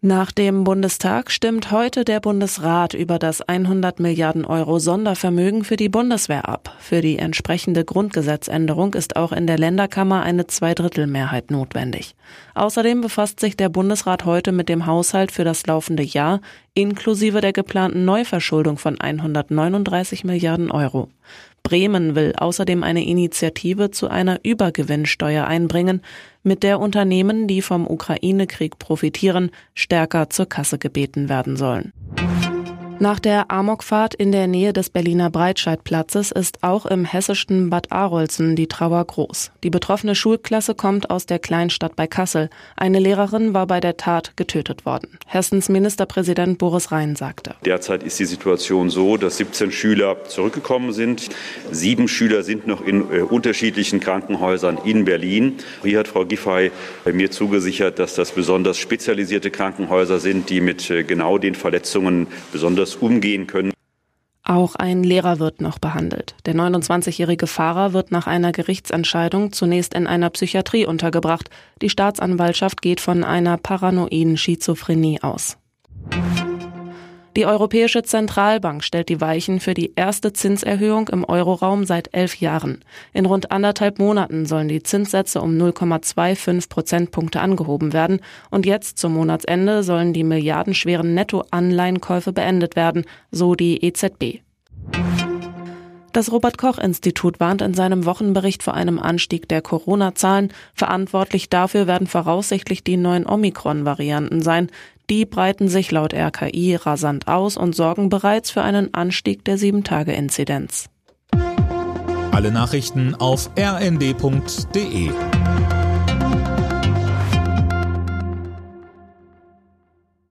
Nach dem Bundestag stimmt heute der Bundesrat über das 100 Milliarden Euro Sondervermögen für die Bundeswehr ab. Für die entsprechende Grundgesetzänderung ist auch in der Länderkammer eine Zweidrittelmehrheit notwendig. Außerdem befasst sich der Bundesrat heute mit dem Haushalt für das laufende Jahr inklusive der geplanten Neuverschuldung von 139 Milliarden Euro. Bremen will außerdem eine Initiative zu einer Übergewinnsteuer einbringen, mit der Unternehmen, die vom Ukraine-Krieg profitieren, stärker zur Kasse gebeten werden sollen. Nach der Amokfahrt in der Nähe des Berliner Breitscheidplatzes ist auch im hessischen Bad Arolsen die Trauer groß. Die betroffene Schulklasse kommt aus der Kleinstadt bei Kassel. Eine Lehrerin war bei der Tat getötet worden. Hessens Ministerpräsident Boris Rhein sagte. Derzeit ist die Situation so, dass 17 Schüler zurückgekommen sind. Sieben Schüler sind noch in äh, unterschiedlichen Krankenhäusern in Berlin. Hier hat Frau Giffey mir zugesichert, dass das besonders spezialisierte Krankenhäuser sind, die mit äh, genau den Verletzungen besonders anders umgehen können. Auch ein Lehrer wird noch behandelt. Der 29-jährige Fahrer wird nach einer Gerichtsentscheidung zunächst in einer Psychiatrie untergebracht. Die Staatsanwaltschaft geht von einer paranoiden Schizophrenie aus. Die Europäische Zentralbank stellt die Weichen für die erste Zinserhöhung im Euroraum seit elf Jahren. In rund anderthalb Monaten sollen die Zinssätze um 0,25 Prozentpunkte angehoben werden und jetzt zum Monatsende sollen die milliardenschweren Nettoanleihenkäufe beendet werden, so die EZB. Das Robert Koch Institut warnt in seinem Wochenbericht vor einem Anstieg der Corona-Zahlen. Verantwortlich dafür werden voraussichtlich die neuen Omikron-Varianten sein. Die breiten sich laut RKI rasant aus und sorgen bereits für einen Anstieg der 7-Tage-Inzidenz. Alle Nachrichten auf rnd.de